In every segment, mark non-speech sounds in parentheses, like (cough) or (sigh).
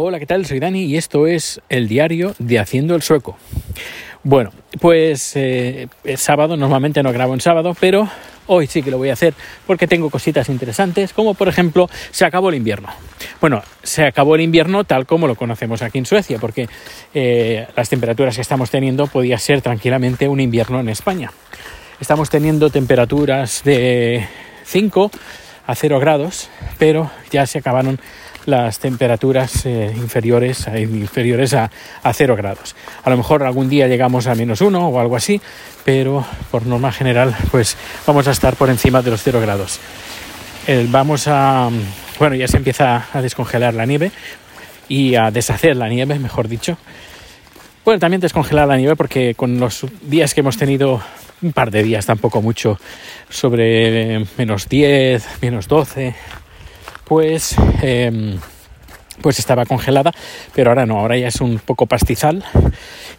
Hola, ¿qué tal? Soy Dani y esto es el diario de Haciendo el Sueco. Bueno, pues eh, es sábado, normalmente no grabo en sábado, pero hoy sí que lo voy a hacer porque tengo cositas interesantes, como por ejemplo, se acabó el invierno. Bueno, se acabó el invierno tal como lo conocemos aquí en Suecia, porque eh, las temperaturas que estamos teniendo podía ser tranquilamente un invierno en España. Estamos teniendo temperaturas de 5 a 0 grados, pero ya se acabaron las temperaturas eh, inferiores, a, inferiores a, a 0 grados. A lo mejor algún día llegamos a menos 1 o algo así, pero por norma general pues vamos a estar por encima de los 0 grados. vamos a... Bueno, ya se empieza a descongelar la nieve y a deshacer la nieve, mejor dicho. Bueno, también descongelar la nieve porque con los días que hemos tenido, un par de días, tampoco mucho, sobre menos 10, menos 12, pues, em, pues estaba congelada, pero ahora no, ahora ya es un poco pastizal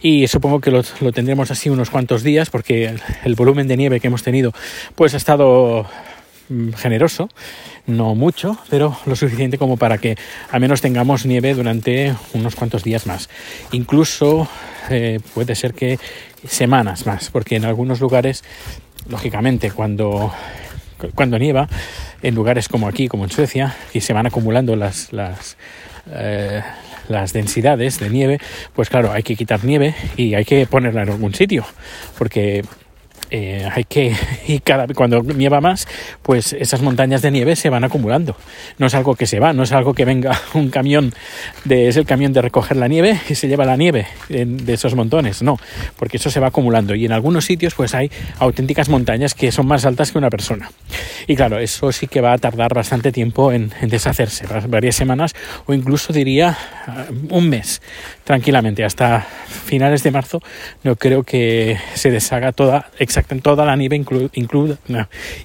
y supongo que lo, tendremos así unos cuantos días porque el, volumen de nieve que hemos tenido pues ha estado mm, generoso, no mucho, pero lo suficiente como para que al menos tengamos nieve durante unos cuantos días más. Incluso eh, puede ser que semanas más, porque en algunos lugares, lógicamente, cuando, cuando nieva, en lugares como aquí, como en Suecia, y se van acumulando las, las, eh, las densidades de nieve, pues claro, hay que quitar nieve y hay que ponerla en algún sitio, porque eh, hay que (laughs) y cada cuando nieva más pues esas montañas de nieve se van acumulando. No es algo que se va no es algo que venga (laughs) un camión de es el camión de recoger la nieve y se lleva la nieve de esos montones no porque eso se va acumulando. Y en algunos sitios pues hay auténticas montañas que son más altas que una persona. Y claro eso sí que va a tardar bastante tiempo en, en deshacerse varias semanas o incluso diría uh, un mes tranquilamente. Hasta finales de marzo no creo que se deshaga toda exactamente toda la nieve,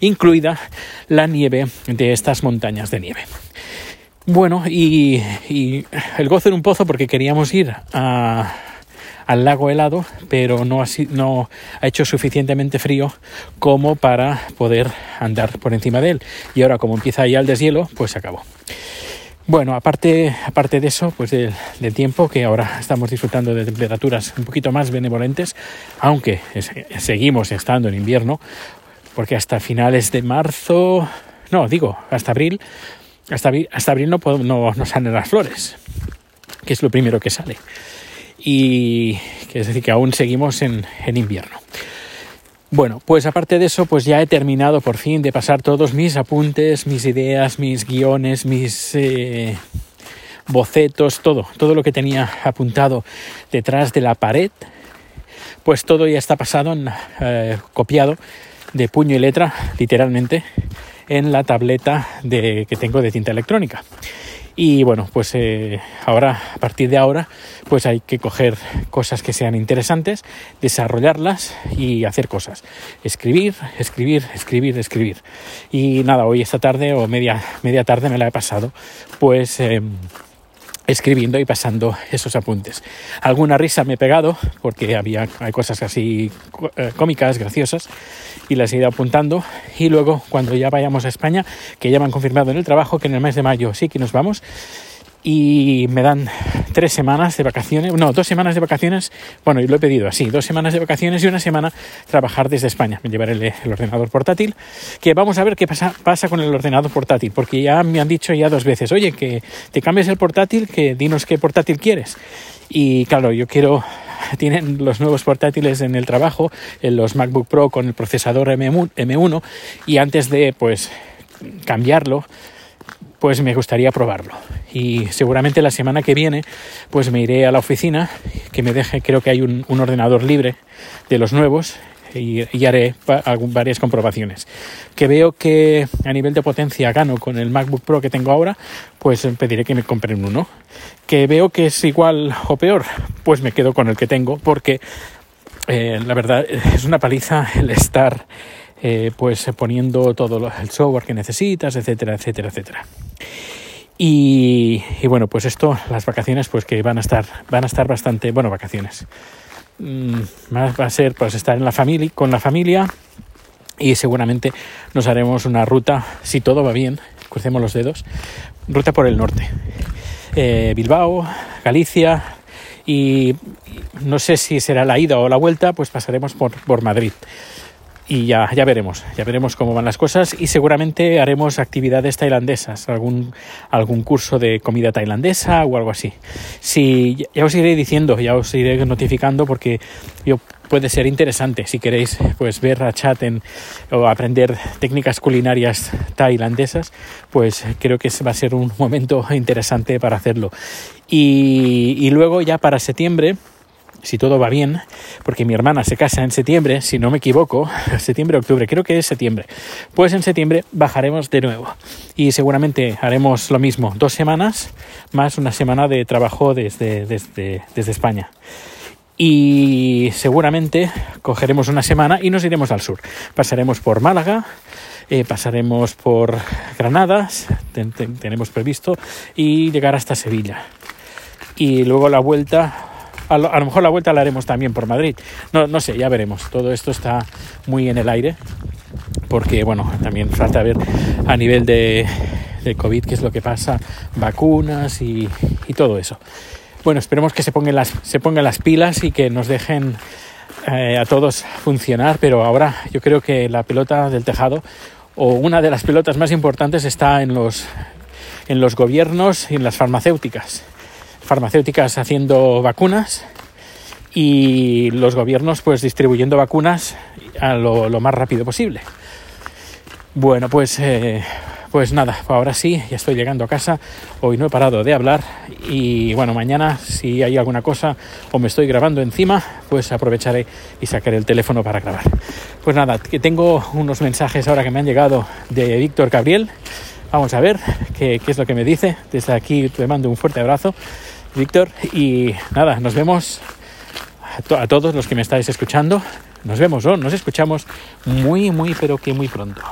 incluida la nieve de estas montañas de nieve. Bueno, y, el gozo en un pozo porque queríamos ir al lago helado, pero no, así, no ha hecho suficientemente frío como para poder andar por encima de él. Y ahora como empieza ya el deshielo, pues se acabó. Bueno, aparte, aparte de eso, pues del, tiempo que ahora estamos disfrutando de temperaturas un poquito más benevolentes, aunque seguimos estando en invierno, porque hasta finales de marzo, no, digo, hasta abril, hasta, abril no, no, no salen las flores, que es lo primero que sale. Y que es decir, que aún seguimos en, en invierno. Bueno, pues aparte de eso, pues ya he terminado por fin de pasar todos mis apuntes, mis ideas, mis guiones, mis eh, bocetos, todo, todo lo que tenía apuntado detrás de la pared, pues todo ya está pasado, eh, copiado de puño y letra, literalmente, en la tableta de, que tengo de tinta electrónica. Y bueno, pues eh, ahora, a partir de ahora, pues hay que coger cosas que sean interesantes, desarrollarlas y hacer cosas. Escribir, escribir, escribir, escribir. Y nada, hoy esta tarde o media, media tarde me la he pasado, pues... Em, escribiendo y pasando esos apuntes. Alguna risa me he pegado porque había hay cosas así eh, cómicas, graciosas y las he ido apuntando y luego cuando ya vayamos a España, que ya me han confirmado en el trabajo que en el mes de mayo sí que nos vamos, y me dan tres semanas de vacaciones, no, dos semanas de vacaciones, bueno, y lo he pedido así, dos semanas de vacaciones y una semana trabajar desde España. Me llevaré el, ordenador portátil, que vamos a ver qué pasa, pasa con el ordenador portátil, porque ya me han dicho ya dos veces, oye, que te cambies el portátil, que dinos qué portátil quieres. Y claro, yo quiero, (laughs) tienen los nuevos portátiles en el trabajo, en los MacBook Pro con el procesador M1, y antes de, pues, cambiarlo, pues me gustaría probarlo. Y seguramente la semana que viene, pues me iré a la oficina, que me deje, creo que hay un, ordenador libre de los nuevos, y, haré varias comprobaciones. Que veo que a nivel de potencia gano con el MacBook Pro que tengo ahora, pues pediré que me compren uno. Que veo que es igual o peor, pues me quedo con el que tengo, porque eh, la verdad es una paliza el estar eh, pues poniendo todo el software que necesitas, etcétera, etcétera, etcétera. Y, bueno, pues esto, las vacaciones, pues que van a estar, van a estar bastante, bueno, vacaciones. Mm, va a ser pues estar en la familia, con la familia y seguramente nos haremos una ruta, si todo va bien, crucemos los dedos, ruta por el norte. eh, Bilbao, Galicia y no sé si será la ida o la vuelta, pues pasaremos por, por Madrid y ya, ya veremos, ya veremos cómo van las cosas y seguramente haremos actividades tailandesas, algún, algún curso de comida tailandesa o algo así. Si, ya os iré diciendo, ya os iré notificando porque yo puede ser interesante si queréis pues ver a chat en, o aprender técnicas culinarias tailandesas pues creo que va a ser un momento interesante para hacerlo y, y luego ya para septiembre si todo va bien, porque mi hermana se casa en septiembre, si no me equivoco, (laughs) septiembre, octubre, creo que es septiembre, pues en septiembre bajaremos de nuevo y seguramente haremos lo mismo, dos semanas más una semana de trabajo desde, desde, desde España. Y seguramente cogeremos una semana y nos iremos al sur. Pasaremos por Málaga, eh, pasaremos por Granadas, tenemos previsto, y llegar hasta Sevilla. Y luego la vuelta a lo, mejor la vuelta la haremos también por Madrid. No, no sé, ya veremos. Todo esto está muy en el aire. Porque, bueno, también falta ver a nivel de, COVID qué es lo que pasa, vacunas y, todo eso. Bueno, esperemos que se pongan las, se pongan las pilas y que nos dejen eh, a todos funcionar, pero ahora yo creo que la pelota del tejado o una de las pelotas más importantes está en los, en los gobiernos y en las farmacéuticas farmacéuticas haciendo vacunas y los gobiernos pues distribuyendo vacunas a lo, más rápido posible. Bueno, pues, eh, pues nada, ahora sí, ya estoy llegando a casa. Hoy no he parado de hablar y bueno, mañana si hay alguna cosa o me estoy grabando encima, pues aprovecharé y sacaré el teléfono para grabar. Pues nada, que tengo unos mensajes ahora que me han llegado de Víctor Gabriel. Vamos a ver qué, es lo que me dice. Desde aquí te mando un fuerte abrazo Víctor. Y nada, nos vemos a, todos los que me estáis escuchando. Nos vemos o nos escuchamos muy, muy, pero que muy pronto.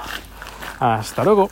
Hasta luego.